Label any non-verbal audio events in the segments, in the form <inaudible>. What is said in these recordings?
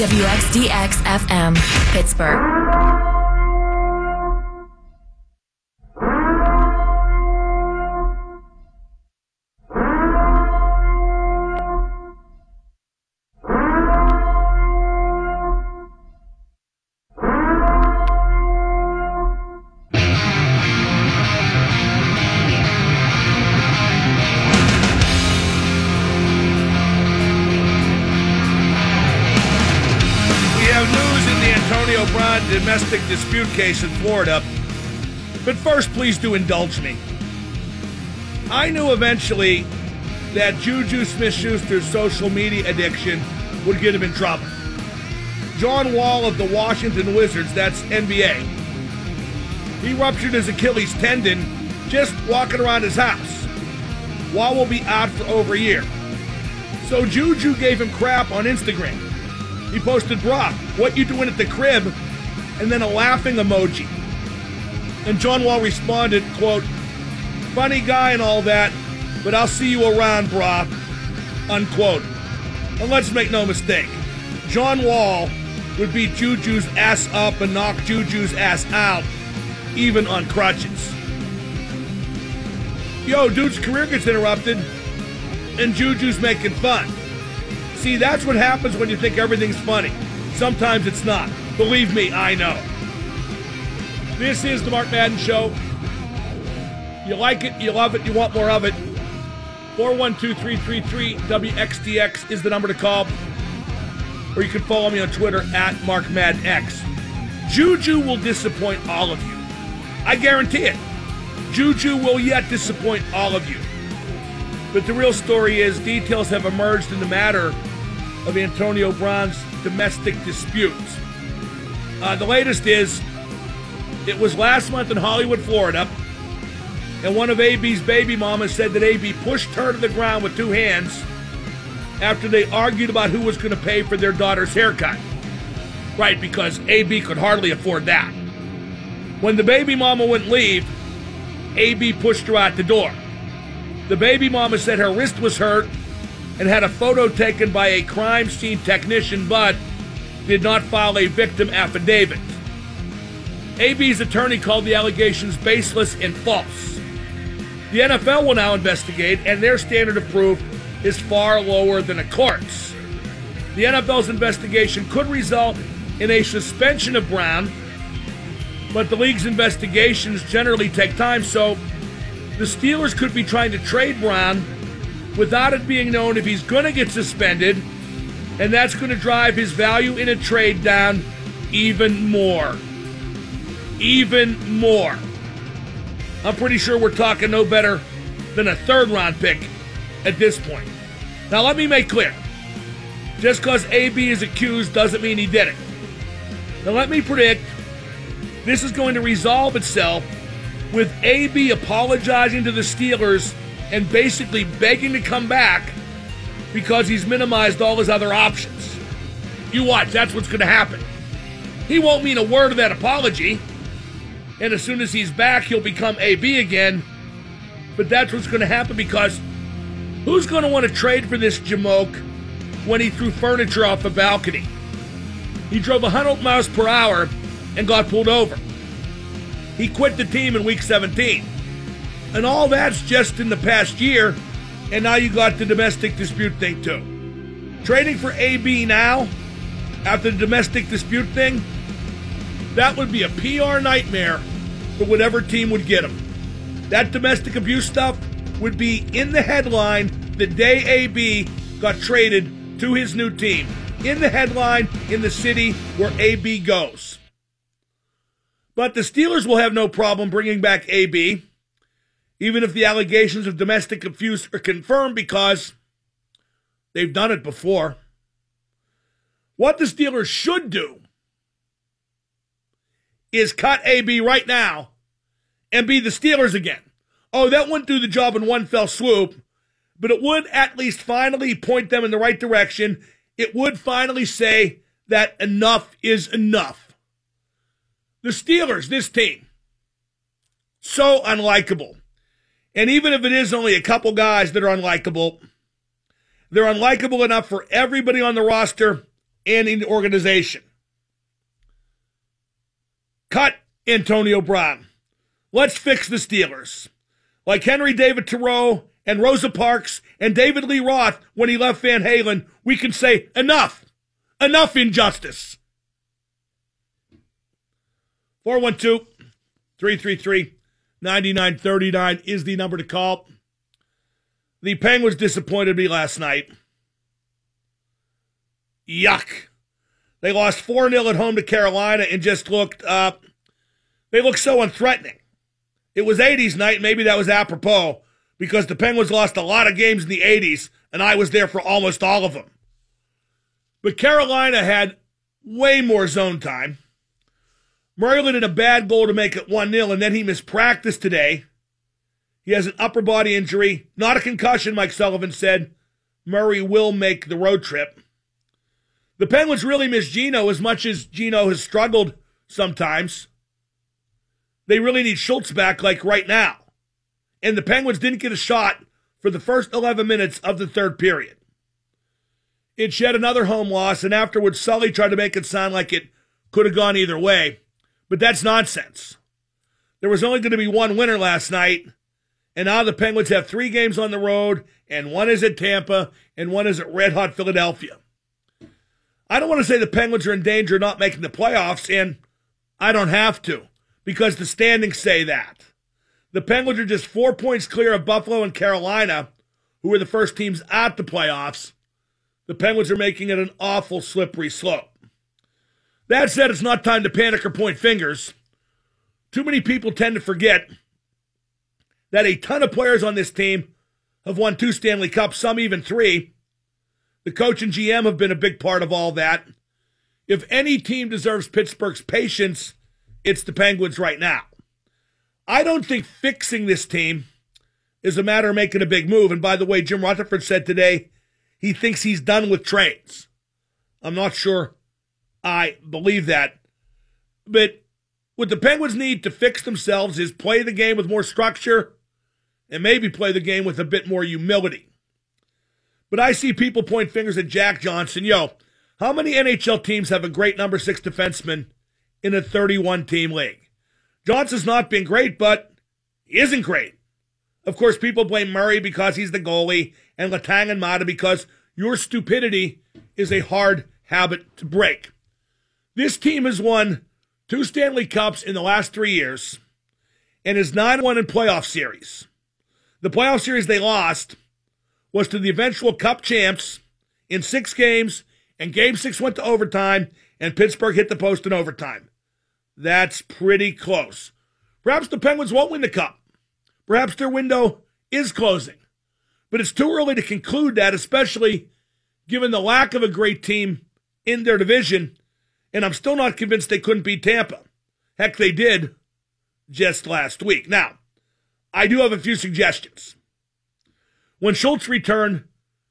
WXDX FM, Pittsburgh. Case in Florida. But first, please do indulge me. I knew eventually that Juju Smith Schuster's social media addiction would get him in trouble. John Wall of the Washington Wizards, that's NBA, he ruptured his Achilles tendon just walking around his house. Wall will be out for over a year. So Juju gave him crap on Instagram. He posted, Brock, what you doing at the crib? And then a laughing emoji. And John Wall responded, quote, funny guy and all that, but I'll see you around, Brock, unquote. And let's make no mistake, John Wall would beat Juju's ass up and knock Juju's ass out, even on crutches. Yo, dude's career gets interrupted, and Juju's making fun. See, that's what happens when you think everything's funny. Sometimes it's not. Believe me, I know. This is the Mark Madden Show. You like it, you love it, you want more of it. 412 333 WXDX is the number to call. Or you can follow me on Twitter at MarkMadX. Juju will disappoint all of you. I guarantee it. Juju will yet disappoint all of you. But the real story is details have emerged in the matter of Antonio Brown's domestic disputes. Uh, the latest is it was last month in Hollywood, Florida, and one of AB's baby mamas said that AB pushed her to the ground with two hands after they argued about who was going to pay for their daughter's haircut. Right, because AB could hardly afford that. When the baby mama wouldn't leave, AB pushed her out the door. The baby mama said her wrist was hurt and had a photo taken by a crime scene technician, but did not file a victim affidavit. AB's attorney called the allegations baseless and false. The NFL will now investigate, and their standard of proof is far lower than a court's. The NFL's investigation could result in a suspension of Brown, but the league's investigations generally take time, so the Steelers could be trying to trade Brown without it being known if he's going to get suspended, and that's going to drive his value in a trade down even more. Even more. I'm pretty sure we're talking no better than a third round pick at this point. Now, let me make clear just because AB is accused doesn't mean he did it. Now, let me predict this is going to resolve itself with AB apologizing to the Steelers and basically begging to come back because he's minimized all his other options. You watch, that's what's going to happen. He won't mean a word of that apology, and as soon as he's back, he'll become AB again. But that's what's going to happen because who's going to want to trade for this Jamoke when he threw furniture off a balcony? He drove 100 miles per hour and got pulled over. He quit the team in week 17. And all that's just in the past year, and now you got the domestic dispute thing too. Trading for AB now, after the domestic dispute thing, that would be a PR nightmare for whatever team would get him. That domestic abuse stuff would be in the headline the day AB got traded to his new team. In the headline in the city where AB goes. But the Steelers will have no problem bringing back AB, even if the allegations of domestic abuse are confirmed because they've done it before. What the Steelers should do is cut AB right now and be the Steelers again. Oh, that wouldn't do the job in one fell swoop, but it would at least finally point them in the right direction. It would finally say that enough is enough. The Steelers, this team, so unlikable. And even if it is only a couple guys that are unlikable, they're unlikable enough for everybody on the roster and in the organization. Cut Antonio Brown. Let's fix the Steelers. Like Henry David Thoreau and Rosa Parks and David Lee Roth when he left Van Halen, we can say enough. Enough injustice. 412 333 9939 is the number to call. The Penguins disappointed me last night. Yuck. They lost 4 0 at home to Carolina and just looked, uh, they looked so unthreatening. It was 80s night. Maybe that was apropos because the Penguins lost a lot of games in the 80s and I was there for almost all of them. But Carolina had way more zone time. Murray did a bad goal to make it 1 0, and then he missed practice today. He has an upper body injury, not a concussion, Mike Sullivan said. Murray will make the road trip. The Penguins really miss Geno as much as Geno has struggled sometimes. They really need Schultz back like right now. And the Penguins didn't get a shot for the first 11 minutes of the third period. It's yet another home loss, and afterwards, Sully tried to make it sound like it could have gone either way. But that's nonsense. There was only going to be one winner last night, and now the Penguins have three games on the road, and one is at Tampa, and one is at Red Hot Philadelphia. I don't want to say the Penguins are in danger of not making the playoffs, and I don't have to because the standings say that. The Penguins are just four points clear of Buffalo and Carolina, who were the first teams at the playoffs. The Penguins are making it an awful slippery slope. That said, it's not time to panic or point fingers. Too many people tend to forget that a ton of players on this team have won two Stanley Cups, some even three. The coach and GM have been a big part of all that. If any team deserves Pittsburgh's patience, it's the Penguins right now. I don't think fixing this team is a matter of making a big move. And by the way, Jim Rutherford said today he thinks he's done with trades. I'm not sure I believe that. But what the Penguins need to fix themselves is play the game with more structure and maybe play the game with a bit more humility. But I see people point fingers at Jack Johnson. Yo, how many NHL teams have a great number six defenseman in a 31 team league. Johnson's not been great, but he isn't great. Of course, people blame Murray because he's the goalie and Letang and Maatta because your stupidity is a hard habit to break. This team has won two Stanley Cups in the last three years and is 9 1 in playoff series. The playoff series they lost was to the eventual Cup champs in six games, and game six went to overtime, and Pittsburgh hit the post in overtime. That's pretty close. Perhaps the Penguins won't win the Cup. Perhaps their window is closing. But it's too early to conclude that, especially given the lack of a great team in their division. And I'm still not convinced they couldn't beat Tampa. Heck, they did just last week. Now, I do have a few suggestions. When Schultz returned,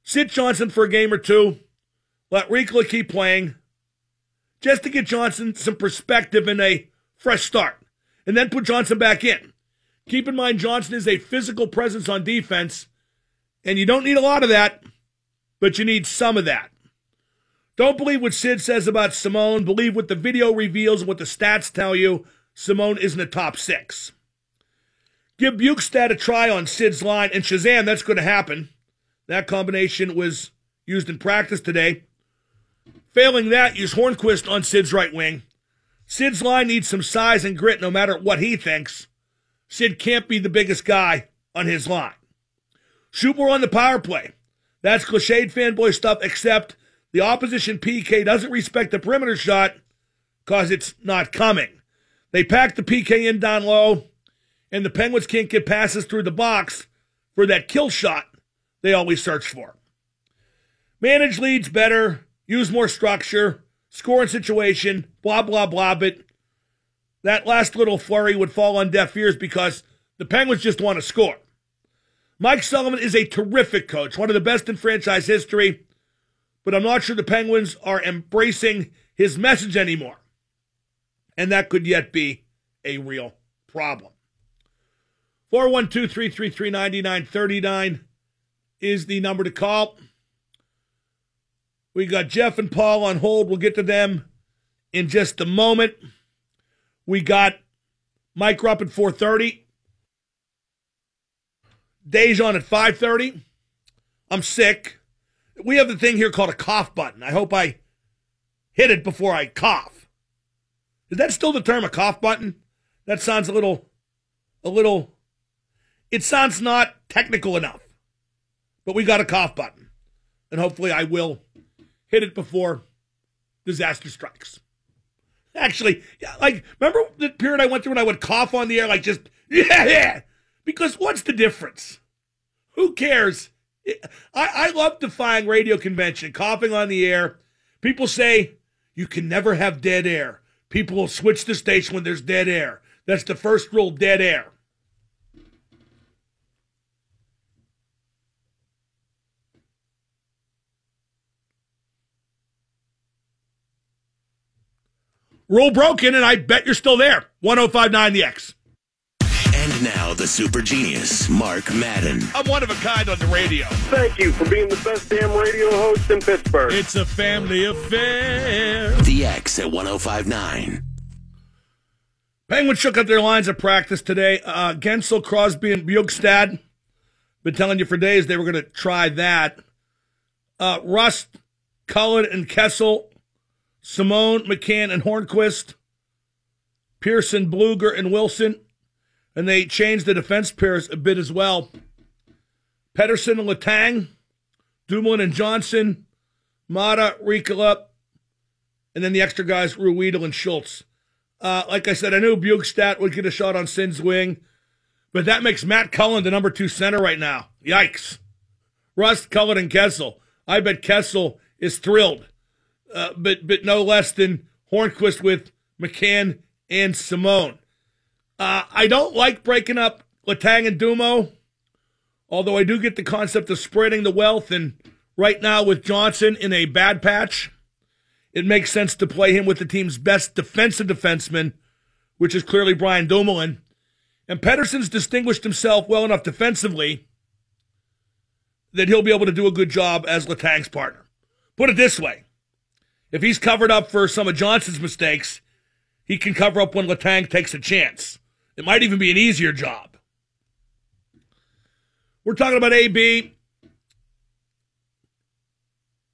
sit Johnson for a game or two, let Riikola keep playing, just to get Johnson some perspective and a fresh start, and then put Johnson back in. Keep in mind, Johnson is a physical presence on defense, and you don't need a lot of that, but you need some of that. Don't believe what Sid says about Simone. Believe what the video reveals and what the stats tell you. Simone isn't a top six. Give Bjugstad a try on Sid's line, and Shazam, that's going to happen. That combination was used in practice today. Failing that, use Hornqvist on Sid's right wing. Sid's line needs some size and grit no matter what he thinks. Sid can't be the biggest guy on his line. Shoot more on the power play. That's cliched fanboy stuff, except the opposition PK doesn't respect the perimeter shot because it's not coming. They pack the PK in down low, and the Penguins can't get passes through the box for that kill shot they always search for. Manage leads better, use more structure, scoring situation, blah, blah, blah. But that last little flurry would fall on deaf ears because the Penguins just want to score. Mike Sullivan is a terrific coach, one of the best in franchise history, but I'm not sure the Penguins are embracing his message anymore. And that could yet be a real problem. 412 333 9939 is the number to call. We got Jeff and Paul on hold. We'll get to them in just a moment. We got Mike Rupp at 4:30. Dejan at 5:30. I'm sick. We have the thing here called a cough button. I hope I hit it before I cough. Is that still the term a cough button? That sounds a little a little it sounds not technical enough. But we got a cough button. And hopefully I will hit it before disaster strikes. Actually, like remember the period I went through when I would cough on the air like just <laughs> yeah, yeah. Because what's the difference? Who cares? I, I love defying radio convention, coughing on the air. People say you can never have dead air. People will switch the station when there's dead air. That's the first rule dead air. Rule broken, and I bet you're still there. 1059 The X. And now the super genius, Mark Madden. I'm one of a kind on the radio. Thank you for being the best damn radio host in Pittsburgh. It's a family affair. The X at 1059. Penguins shook up their lines of practice today. Uh, Guentzel, Crosby, and Bjugstad. Been telling you for days they were going to try that. Uh, Rust, Cullen, and Kessel Simone, McCann, and Hornqvist, Pearson, Blueger, and Wilson. And they changed the defense pairs a bit as well. Pettersson and Letang, Dumoulin and Johnson, Maatta, Riikola, and then the extra guys, Ruhwedel and Schultz. Uh, like I said, I knew Bjugstad would get a shot on Sid's wing, but that makes Matt Cullen the number two center right now. Yikes. Rust, Cullen, and Kessel. I bet Kessel is thrilled uh, but but no less than Hornqvist with McCann and Simone. Uh, I don't like breaking up Letang and Dumo, although I do get the concept of spreading the wealth. And right now, with Johnson in a bad patch, it makes sense to play him with the team's best defensive defenseman, which is clearly Brian Dumoulin. And Pettersson's distinguished himself well enough defensively that he'll be able to do a good job as Letang's partner. Put it this way if he's covered up for some of Johnson's mistakes, he can cover up when Letang takes a chance. It might even be an easier job. We're talking about AB.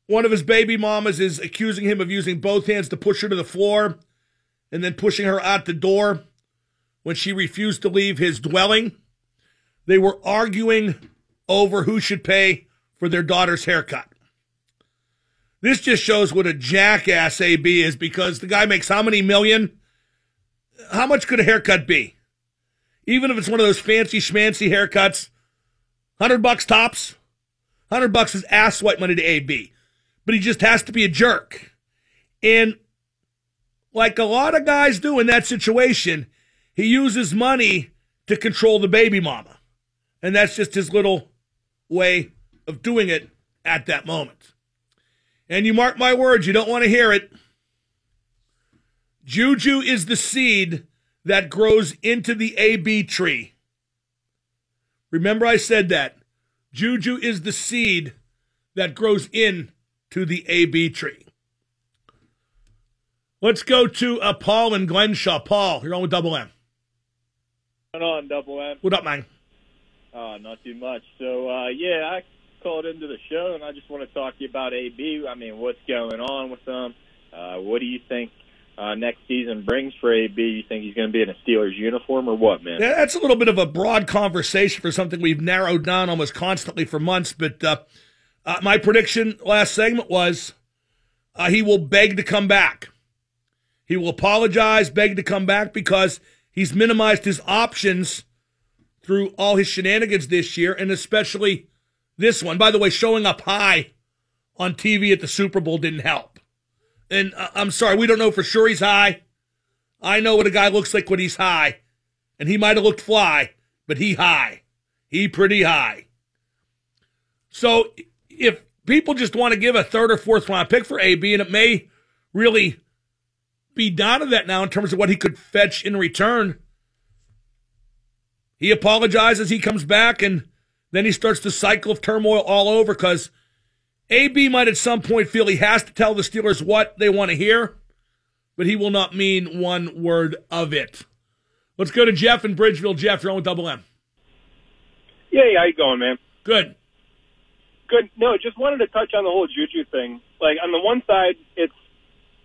One of his baby mamas is accusing him of using both hands to push her to the floor and then pushing her out the door when she refused to leave his dwelling. They were arguing over who should pay for their daughter's haircut. This just shows what a jackass AB is because the guy makes how many million? How much could a haircut be? Even if it's one of those fancy schmancy haircuts, 100 bucks tops. 100 bucks is ass white money to AB. But he just has to be a jerk. And like a lot of guys do in that situation, he uses money to control the baby mama. And that's just his little way of doing it at that moment. And you mark my words, you don't want to hear it. Juju is the seed that grows into the AB tree. Remember, I said that. Juju is the seed that grows into the AB tree. Let's go to uh, Paul and Glenshaw. Paul, you're on with Double M. What's on, Double M? What up, man? Uh, not too much. So, uh, yeah, I called into the show, and I just want to talk to you about AB. I mean, what's going on with them? Uh, what do you think uh, next season brings for AB? You think he's going to be in a Steelers uniform or what, man? Yeah, that's a little bit of a broad conversation for something we've narrowed down almost constantly for months. But uh, uh, my prediction last segment was uh, he will beg to come back. He will apologize, beg to come back because he's minimized his options through all his shenanigans this year, and especially this one, by the way, showing up high on TV at the Super Bowl didn't help. And uh, I'm sorry, we don't know for sure he's high. I know what a guy looks like when he's high, and he might have looked fly, but he high. He pretty high. So if people just want to give a third or fourth round pick for AB, and it may really be down to that now in terms of what he could fetch in return. He apologizes, he comes back, and then he starts the cycle of turmoil all over because AB might at some point feel he has to tell the Steelers what they want to hear, but he will not mean one word of it. Let's go to Jeff in Bridgeville. Jeff, you're on with Double M. Yeah, how you going, man? Good. Good. No, just wanted to touch on the whole Juju thing. Like on the one side, it's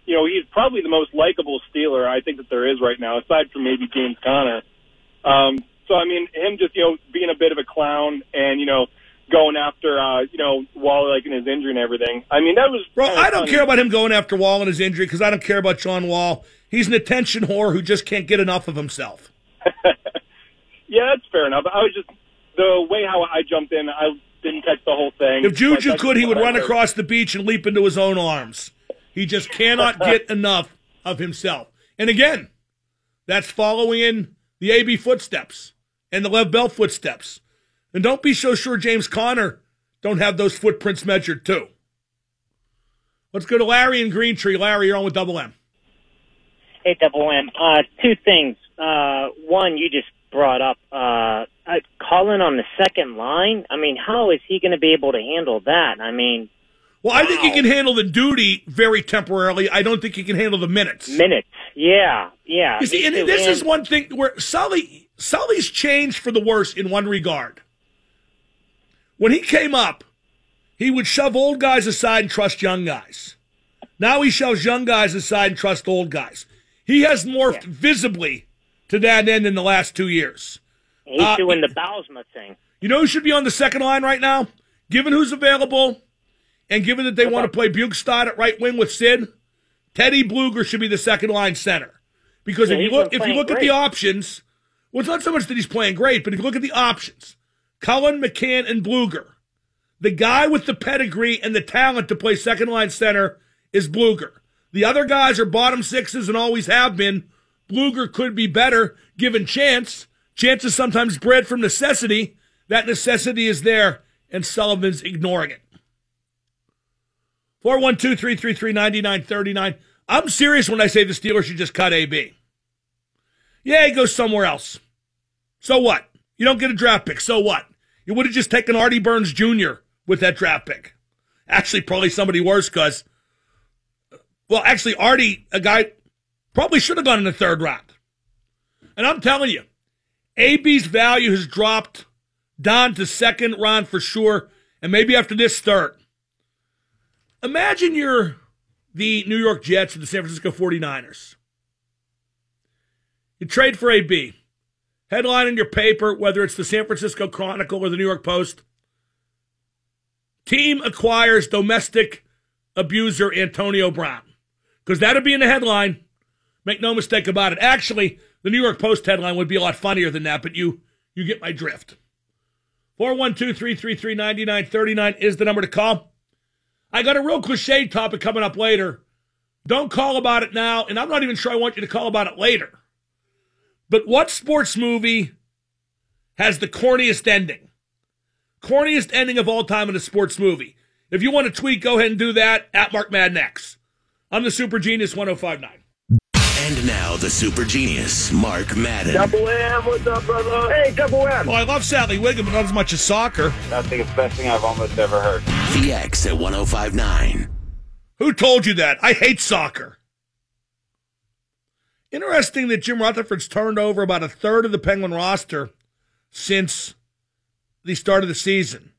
you know he's probably the most likable Steeler I think that there is right now, aside from maybe James Conner. Um, so I mean, him just you know being a bit of a clown and you know going after uh, you know Wall like in his injury and everything. I mean, that was Bro, I don't funny. care about him going after Wall and his injury because I don't care about John Wall. He's an attention whore who just can't get enough of himself. <laughs> Yeah, that's fair enough. I was just the way how I jumped in. I didn't catch the whole thing. If Juju could, he would run heard. across the beach and leap into his own arms. He just cannot <laughs> get enough of himself. And again, that's following in the AB footsteps and the Lev Bell footsteps. And don't be so sure James Conner don't have those footprints measured too. Let's go to Larry in Green Tree. Larry, you're on with Double M. Hey, Double M. Uh, two things. Uh, one, you just brought up uh, uh, Cullen on the second line. I mean, how is he going to be able to handle that? I mean, Well, I think he can handle the duty very temporarily. I don't think he can handle the minutes. minutes. Yeah, yeah. You see, and this is one thing where Sully Sully's changed for the worse in one regard. When he came up, he would shove old guys aside and trust young guys. Now he shoves young guys aside and trust old guys. He has morphed visibly to that end in the last two years. He's uh, doing the Bylsma thing. You know who should be on the second line right now? Given who's available, and given that they want to play Bjugstad at right wing with Sid, Teddy Blueger should be the second line center. Because Yeah, if you look, if you look at the options, well, it's not so much that he's playing great, but if you look at the options, Cullen, McCann, and Blueger, the guy with the pedigree and the talent to play second line center is Blueger. The other guys are bottom sixes and always have been. Blueger could be better given chance. Chance is sometimes bred from necessity. That necessity is there, and Sullivan's ignoring it. 412 333 9939. I'm serious when I say the Steelers should just cut AB. Yeah, he goes somewhere else. So what? You don't get a draft pick. So what? You would have just taken Artie Burns Jr. with that draft pick. Actually, probably somebody worse because, well, actually, Artie, a guy, probably should have gone in the third round. And I'm telling you, AB's value has dropped down to second round for sure, and maybe after this start. Imagine you're the New York Jets or the San Francisco 49ers. You trade for AB. Headline in your paper, whether it's the San Francisco Chronicle or the New York Post. Team acquires domestic abuser Antonio Brown. Because that'd be in the headline. Make no mistake about it. Actually, the New York Post headline would be a lot funnier than that, but you you get my drift. 412-333-9939 is the number to call. I got a real cliche topic coming up later. Don't call about it now, and I'm not even sure I want you to call about it later. But what sports movie has the corniest ending? Corniest ending of all time in a sports movie. If you want to tweet, go ahead and do that at Mark MaddenX. I'm the Super Genius 1059. And now the super genius, Mark Madden. Double M, what's up, brother? Hey, Double M. Well, I love Sally Wiggum, but not as much as soccer. I think it's the best thing I've almost ever heard. The X at 1059. Who told you that? I hate soccer. Interesting that Jim Rutherford's turned over about a third of the Penguin roster since the start of the season.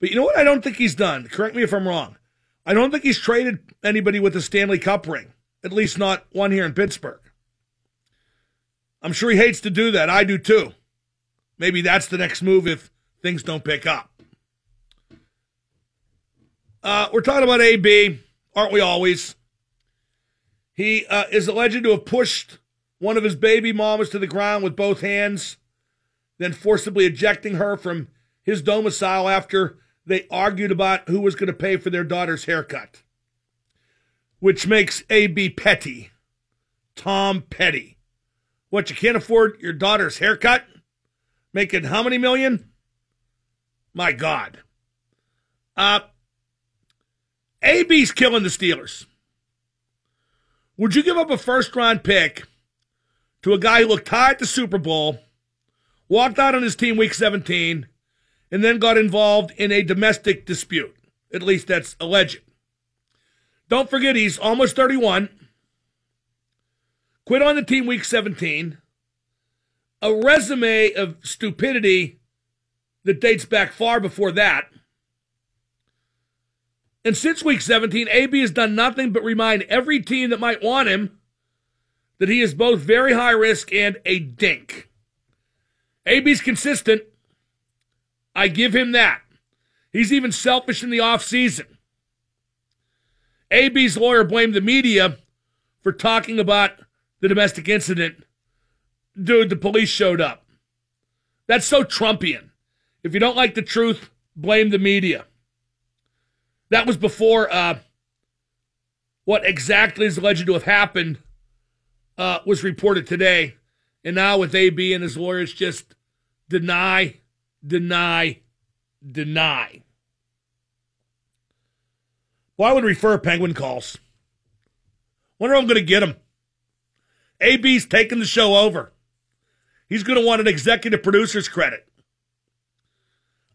But you know what I don't think he's done? Correct me if I'm wrong. I don't think he's traded anybody with a Stanley Cup ring, at least not one here in Pittsburgh. I'm sure he hates to do that. I do too. Maybe that's the next move if things don't pick up. Uh, we're talking about AB, aren't we always? He uh, is alleged to have pushed one of his baby mamas to the ground with both hands, then forcibly ejecting her from his domicile after they argued about who was going to pay for their daughter's haircut, which makes AB petty. Tom Petty. What, you can't afford your daughter's haircut? Making how many million? My God. Uh, AB's killing the Steelers. Would you give up a first round pick to a guy who looked tied the Super Bowl, walked out on his team week 17, and then got involved in a domestic dispute? At least that's alleged. Don't forget, he's almost 31. Quit on the team week 17. A resume of stupidity that dates back far before that. And since week 17, AB has done nothing but remind every team that might want him that he is both very high risk and a dink. AB's consistent. I give him that. He's even selfish in the offseason. AB's lawyer blamed the media for talking about the domestic incident. Dude, the police showed up. That's so Trumpian. If you don't like the truth, blame the media. That was before uh, what exactly is alleged to have happened uh, was reported today. And now with AB and his lawyers just deny, deny, deny. Well, I would refer Penguin calls. Wonder if I'm going to get him. AB's taking the show over. He's going to want an executive producer's credit.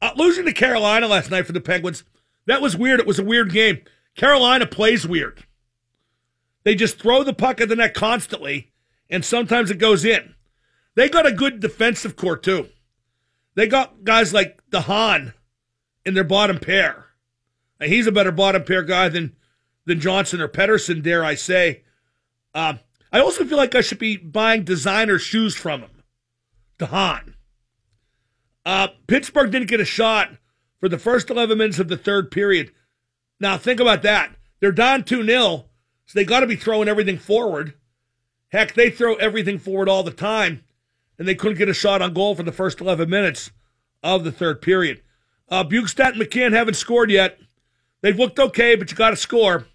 Uh, losing to Carolina last night for the Penguins, that was weird. It was a weird game. Carolina plays weird. They just throw the puck at the net constantly, and sometimes it goes in. They got a good defensive core, too. They got guys like DeHaan in their bottom pair. And he's a better bottom pair guy than, than Johnson or Pettersson, dare I say. Uh, I also feel like I should be buying designer shoes from him. DeHaan. Uh, Pittsburgh didn't get a shot for the first 11 minutes of the third period. Now, think about that. They're down 2 0, so they got to be throwing everything forward. Heck, they throw everything forward all the time, and they couldn't get a shot on goal for the first 11 minutes of the third period. Uh, Bjugstad and McCann haven't scored yet. They've looked okay, but you got to score.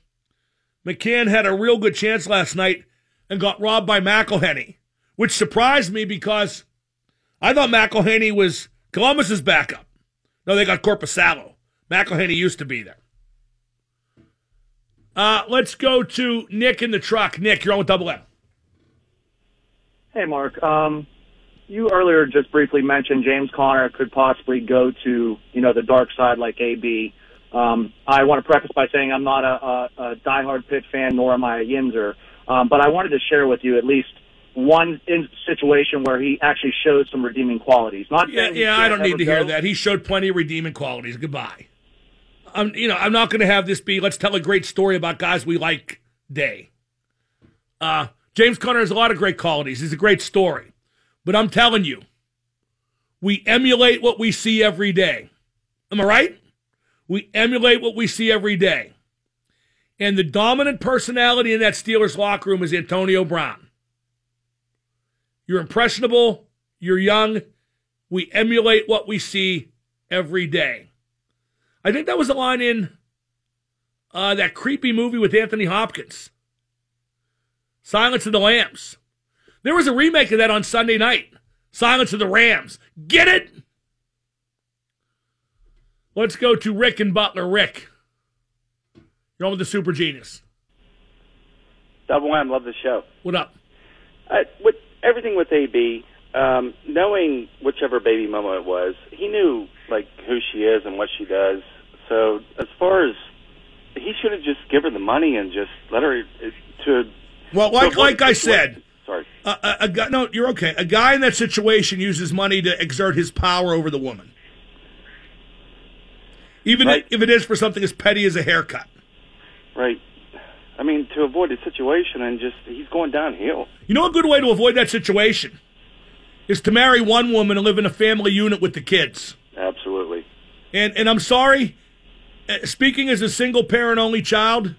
McCann had a real good chance last night and got robbed by McElhinney, which surprised me because I thought McElhinney was Columbus's backup. No, they got Korpisalo. McElhinney used to be there. Uh, let's go to Nick in the truck. Nick, you're on with Double M. Hey, Mark. Um, you earlier just briefly mentioned James Conner could possibly go to, you know, the dark side like AB. Um, I want to preface by saying I'm not a, a, a diehard Pitt fan, nor am I a Yinzer. Um, but I wanted to share with you at least one in situation where he actually showed some redeeming qualities. Not Yeah, yeah, I don't need to hear that. He showed plenty of redeeming qualities. Goodbye. I'm, you know, I'm not going to have this be let's tell a great story about guys we like day. Uh, James Conner has a lot of great qualities. He's a great story. But I'm telling you, we emulate what we see every day. Am I right? We emulate what we see every day. And the dominant personality in that Steelers locker room is Antonio Brown. You're impressionable. You're young. We emulate what we see every day. I think that was a line in uh, that creepy movie with Anthony Hopkins, Silence of the Lambs. There was a remake of that on Sunday night, Silence of the Rams. Get it? Let's go to Rick and Butler. Rick, you're on with the Super Genius. Double M, love the show. What up? Uh, with everything with AB, um, knowing whichever baby mama it was, he knew like who she is and what she does. So as far as he should have just give her the money and just let her uh, to. Well, like like I said, Sorry. a, a, a guy. No, you're okay. A guy in that situation uses money to exert his power over the woman, even Right. if it is for something as petty as a haircut. Right. I mean, to avoid the situation and just he's going downhill. You know, a good way to avoid that situation is to marry one woman and live in a family unit with the kids. Absolutely. And and I'm sorry, uh, speaking as a single parent only child,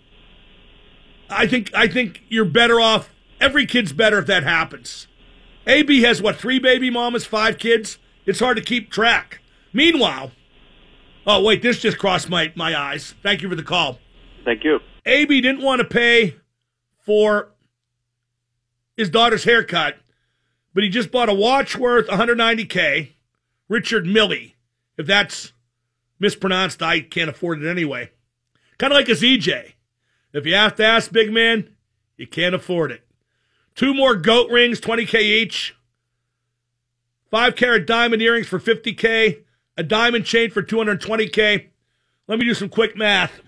I think I think you're better off. Every kid's better if that happens. AB has what three baby mamas, five kids. It's hard to keep track. Meanwhile, oh wait, this just crossed my my eyes. Thank you for the call. Thank you. AB didn't want to pay for his daughter's haircut, but he just bought a watch worth 190k. Richard Mille, if that's mispronounced, I can't afford it anyway. Kind of like a ZJ. If you have to ask, big man, you can't afford it. Two more goat rings, 20k each. Five carat diamond earrings for 50k. A diamond chain for 220k. Let me do some quick math.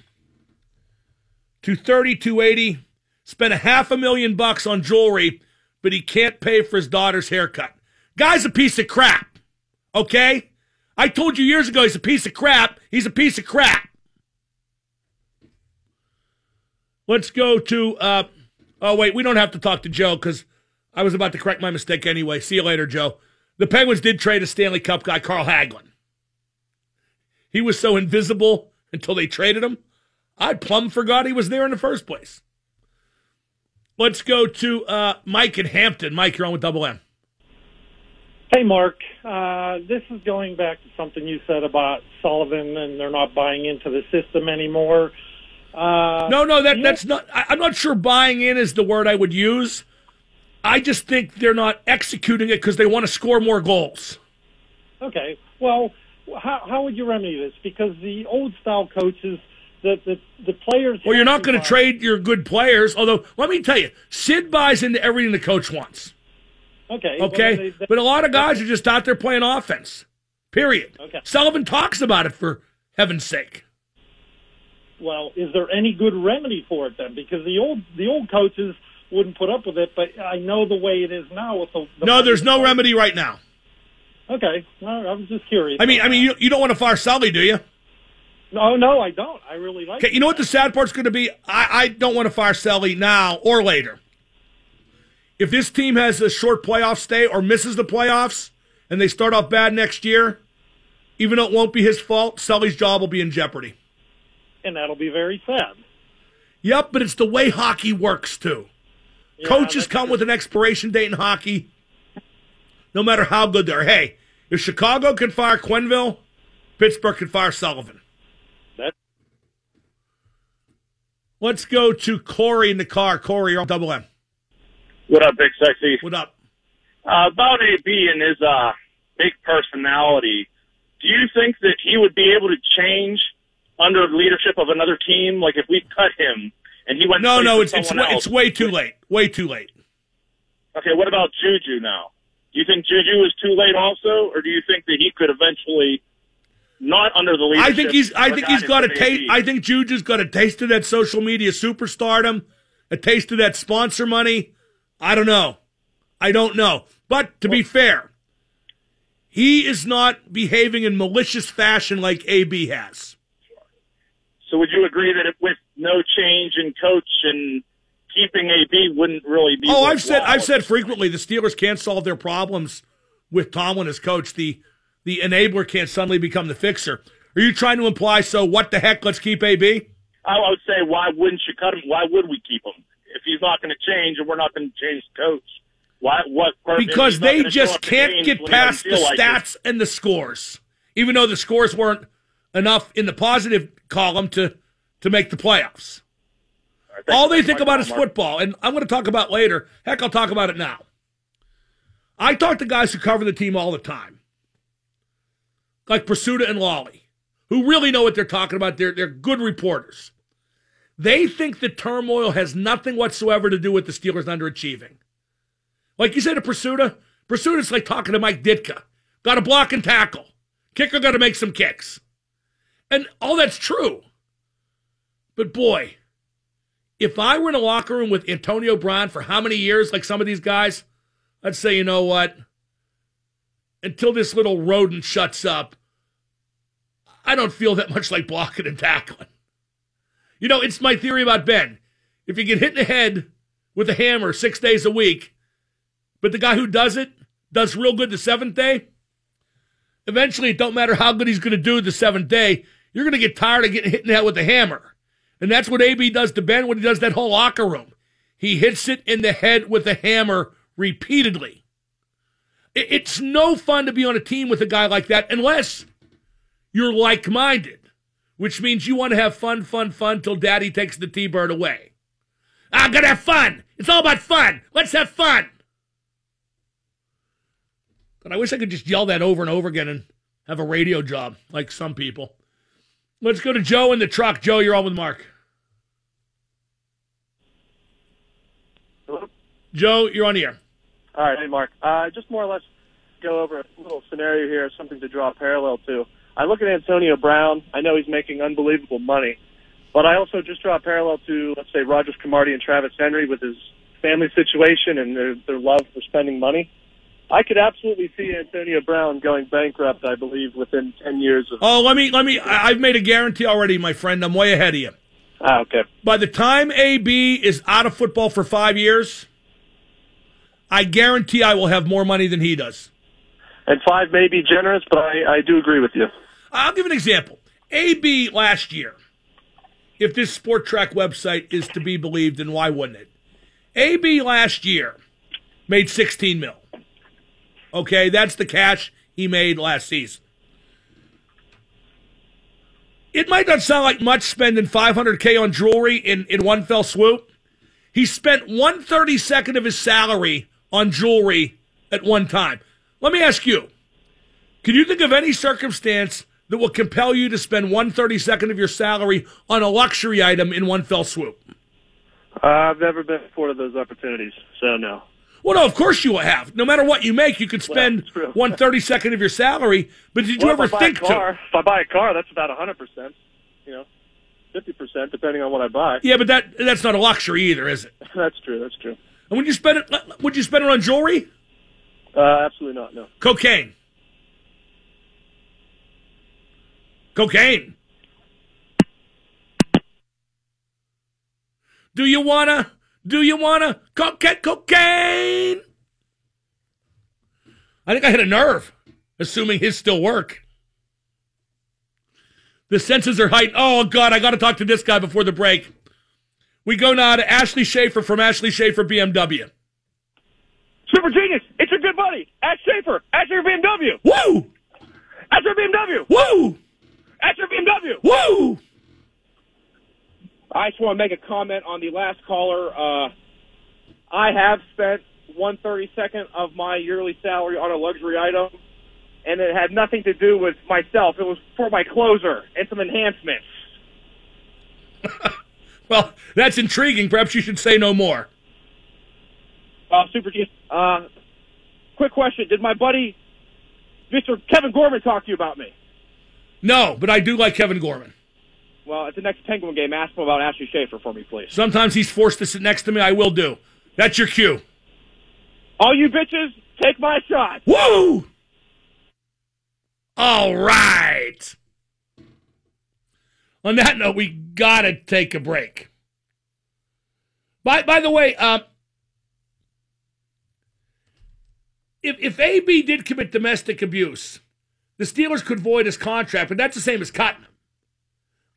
230, 280, spent a half a million bucks on jewelry, but he can't pay for his daughter's haircut. Guy's a piece of crap. Okay? I told you years ago he's a piece of crap. He's a piece of crap. Let's go to. Uh, oh, wait, we don't have to talk to Joe because I was about to correct my mistake anyway. See you later, Joe. The Penguins did trade a Stanley Cup guy, Carl Hagelin. He was so invisible until they traded him. I plumb forgot he was there in the first place. Let's go to uh, Mike in Hampton. Mike, you're on with Double M. Hey, Mark. Uh, this is going back to something you said about Sullivan and they're not buying into the system anymore. Uh, no, no, that that's not. I, I'm not sure buying in is the word I would use. I just think they're not executing it because they want to score more goals. Okay. Well, how how would you remedy this? Because the old style coaches, the the, the players. Well, you're not going to trade your good players. Although, let me tell you, Sid buys into everything the coach wants. Okay. well, Okay, they- they- but a lot of guys are just out there playing offense. Period. Okay. Sullivan talks about it for heaven's sake. well, is there any good remedy for it then? Because the old the old coaches wouldn't put up with it, but I know the way it is now with the. the No, there's no remedy right now. Okay, well, I was just curious. I mean, I mean, you, you don't want to fire Sully, do you? No, no, I don't. I really like. Okay, you know what the sad part's going to be? I, I don't want to fire Sully now or later. If this team has a short playoff stay or misses the playoffs and they start off bad next year, even though it won't be his fault, Sully's job will be in jeopardy. and that'll be very sad. Yep, but it's the way hockey works too. Yeah, Coaches come with an expiration date in hockey, no matter how good they're. Hey, if Chicago can fire Quenneville, Pittsburgh can fire Sullivan. That- Let's go to Corey in the car. Corey, you're on double M. What up, Big Sexy? What up? Uh, about AB and his uh, big personality, do you think that he would be able to change under the leadership of another team? Like if we cut him and he went No, no, it's it's else. it's way too late. Way too late. Okay, what about Juju now? Do you think Juju is too late also, or do you think that he could eventually not under the leadership? I think he's. I think he's got a taste. I think Juju's got a taste of that social media superstardom, a taste of that sponsor money. I don't know. I don't know. But to be fair, he is not behaving in malicious fashion like AB has. So would you agree that if, with no change in coach and keeping AB wouldn't really be? Oh, I've said? I've said frequently the Steelers can't solve their problems with Tomlin as coach. The the enabler can't suddenly become the fixer. Are you trying to imply so what the heck, let's keep AB? Oh, I would say, why wouldn't you cut him? Why would we keep him if he's not going to change and we're not going to change the coach? Why? What? Because they just can't get past the like it? stats and the scores. Even though the scores weren't enough in the positive column to to make the playoffs. All they think about is Mark. football, and I'm going to talk about later. Heck, I'll talk about it now. I talk to guys who cover the team all the time, like Prisuta and Lawley, who really know what they're talking about. They're they're good reporters. They think the turmoil has nothing whatsoever to do with the Steelers underachieving. Like you said to Prisuta, Prisuta's like talking to Mike Ditka. Got to block and tackle. Kicker got to make some kicks. And all that's true. But boy, if I were in a locker room with Antonio Brown for how many years, like some of these guys, I'd say, you know what? Until this little rodent shuts up, I don't feel that much like blocking and tackling. You know, it's my theory about Ben. If you get hit in the head with a hammer six days a week, but the guy who does it does real good the seventh day, eventually it don't matter how good he's going to do the seventh day, you're going to get tired of getting hit in the head with a hammer. And that's what AB does to Ben when he does that whole locker room. He hits it in the head with a hammer repeatedly. It's no fun to be on a team with a guy like that unless you're like minded, which means you want to have fun, fun, fun till daddy takes the T Bird away. I'm going to have fun. It's all about fun. Let's have fun. But I wish I could just yell that over and over again and have a radio job like some people. Let's go to Joe in the truck. Joe, you're on with Mark. Hello? Joe, you're on the air. All right, hey Mark. Uh, just more or less go over a little scenario here, something to draw a parallel to. I look at Antonio Brown. I know he's making unbelievable money, but I also just draw a parallel to, let's say, Rogers Camardi and Travis Henry with his family situation and their, their love for spending money. I could absolutely see Antonio Brown going bankrupt. I believe within ten years of. Oh, let me let me. I've made a guarantee already, my friend. I'm way ahead of you. Ah, okay. By the time AB is out of football for five years, I guarantee I will have more money than he does. And five may be generous, but I, I do agree with you. I'll give an example. AB last year, if this Spotrac website is to be believed, and why wouldn't it? AB last year made 16 mil. Okay, that's the cash he made last season. It might not sound like much spending 500K on jewelry in, in one fell swoop. He spent 132nd of his salary on jewelry at one time. Let me ask you can you think of any circumstance that will compel you to spend 132nd of your salary on a luxury item in one fell swoop? Uh, I've never been afforded those opportunities, so no. Well, no, of course you will have. No matter what you make, you could spend one thirty second of your salary. But did you ever buy think a car, to? If I buy a car, that's about a hundred percent. You know, fifty percent depending on what I buy. Yeah, but that that's not a luxury either, is it? <laughs> that's true. That's true. And would you spend it? Would you spend it on jewelry? Uh, absolutely not. No. Cocaine. Cocaine. Do you wanna? Do you wanna cocaine? Cocaine. I think I hit a nerve, assuming his still work. The senses are heightened. Oh God, I got to talk to this guy before the break. We go now to Ashley Schaefer from Ashley Schaefer BMW. Super genius. It's your good buddy, Ash Schaefer, at your BMW. Woo! At your BMW. Woo! At your BMW. Woo! I just want to make a comment on the last caller. Uh, I have spent one thirty second of my yearly salary on a luxury item, and it had nothing to do with myself. It was for my closer and some enhancements. <laughs> Well, that's intriguing. Perhaps you should say no more. Uh, super genius. Uh, quick question: Did my buddy, Mr. Kevin Gorman, talk to you about me? No, but I do like Kevin Gorman. Well, at the next Penguin game, ask him about Ashley Schaefer for me, please. Sometimes he's forced to sit next to me. I will do. That's your cue. All you bitches, take my shot. Woo! All right. On that note, we gotta take a break. By by the way, um, if if AB did commit domestic abuse, the Steelers could void his contract, but that's the same as cutting him.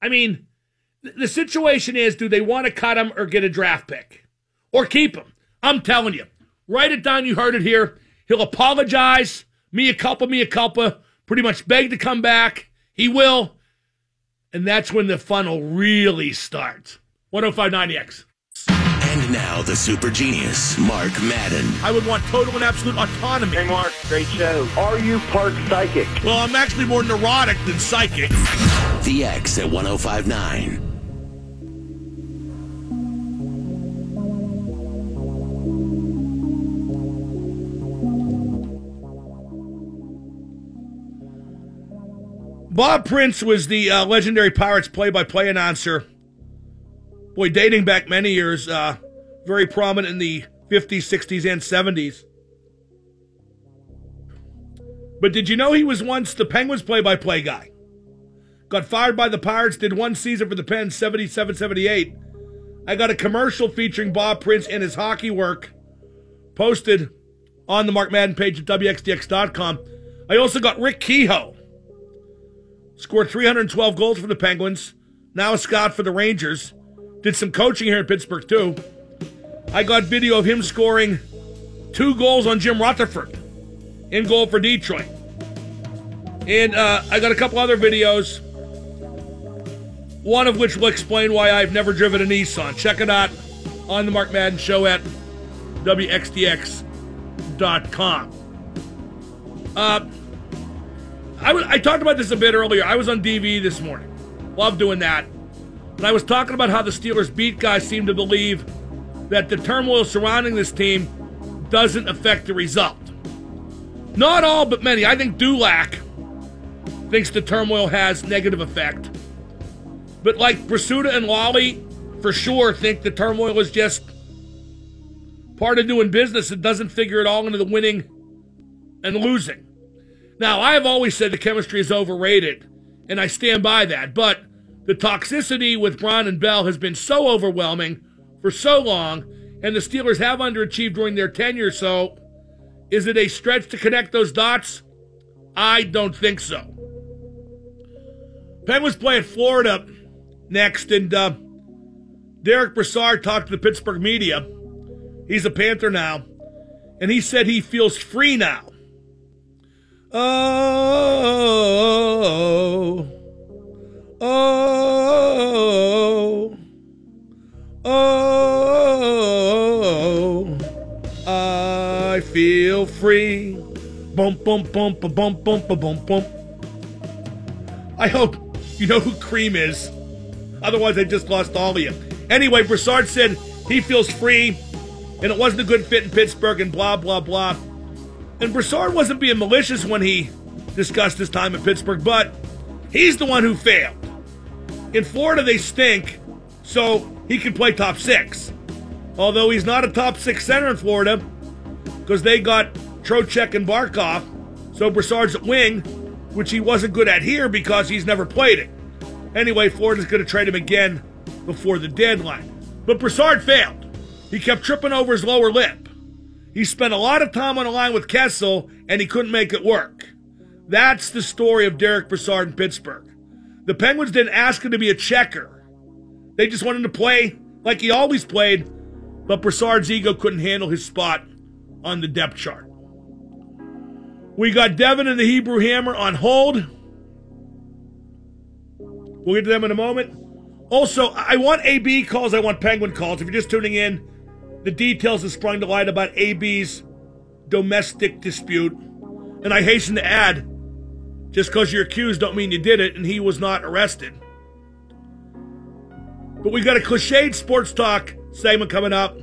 I mean, the situation is: do they want to cut him or get a draft pick, or keep him? I'm telling you, write it down. You heard it here. He'll apologize. Mea culpa, mea culpa. Pretty much beg to come back. He will. And that's when the funnel really starts. 1059X. And now the super genius, Mark Madden. I would want total and absolute autonomy. Hey, Mark, great show. Are you part psychic? Well, I'm actually more neurotic than psychic. The X at 1059. Bob Prince was the uh, legendary Pirates play-by-play announcer. Boy, dating back many years, uh, very prominent in the 50s, 60s, and 70s. But did you know he was once the Penguins play-by-play guy? Got fired by the Pirates, did one season for the Pens, 77, 78. I got a commercial featuring Bob Prince and his hockey work posted on the Mark Madden page at WXDX.com. I also got Rick Kehoe. Scored 312 goals for the Penguins. Now a scout for the Rangers. Did some coaching here in Pittsburgh, too. I got video of him scoring two goals on Jim Rutherford in goal for Detroit. And uh, I got a couple other videos, one of which will explain why I've never driven a Nissan. Check it out on the Mark Madden Show at WXDX.com. Uh, I, w- I talked about this a bit earlier. I was on DV this morning. Love doing that. And I was talking about how the Steelers beat guys seem to believe that the turmoil surrounding this team doesn't affect the result. Not all, but many. I think Dulac thinks the turmoil has negative effect. But like Prisuta and Lolley, for sure, think the turmoil is just part of doing business and doesn't figure it all into the winning and losing. Now, I have always said the chemistry is overrated, and I stand by that, but the toxicity with Brown and Bell has been so overwhelming for so long, and the Steelers have underachieved during their tenure, so is it a stretch to connect those dots? I don't think so. Penguins play at Florida next, and uh, Derek Brassard talked to the Pittsburgh media. He's a Panther now, and he said he feels free now. Oh, oh, oh, oh, I feel free. Bump, bump, bump, bump, bump, bump, bump. I hope you know who Cream is. Otherwise, I just lost all of you. Anyway, Brassard said he feels free and it wasn't a good fit in Pittsburgh and blah, blah, blah. And Brassard wasn't being malicious when he discussed his time in Pittsburgh, but he's the one who failed. In Florida, they stink, so he can play top six. Although he's not a top six center in Florida because they got Trocheck and Barkov, so Brassard's at wing, which he wasn't good at here because he's never played it. Anyway, Florida's going to trade him again before the deadline. But Brassard failed. He kept tripping over his lower lip. He spent a lot of time on the line with Kessel, and he couldn't make it work. That's the story of Derek Brassard in Pittsburgh. The Penguins didn't ask him to be a checker. They just wanted to play like he always played, but Brassard's ego couldn't handle his spot on the depth chart. We got Devin and the Hebrew Hammer on hold. We'll get to them in a moment. Also, I want AB calls, I want Penguin calls. If you're just tuning in, the details have sprung to light about AB's domestic dispute. And I hasten to add, just because you're accused don't mean you did it, and he was not arrested. But we've got a cliched sports talk segment coming up.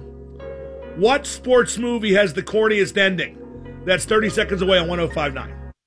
What sports movie has the corniest ending? That's 30 seconds away on 1059.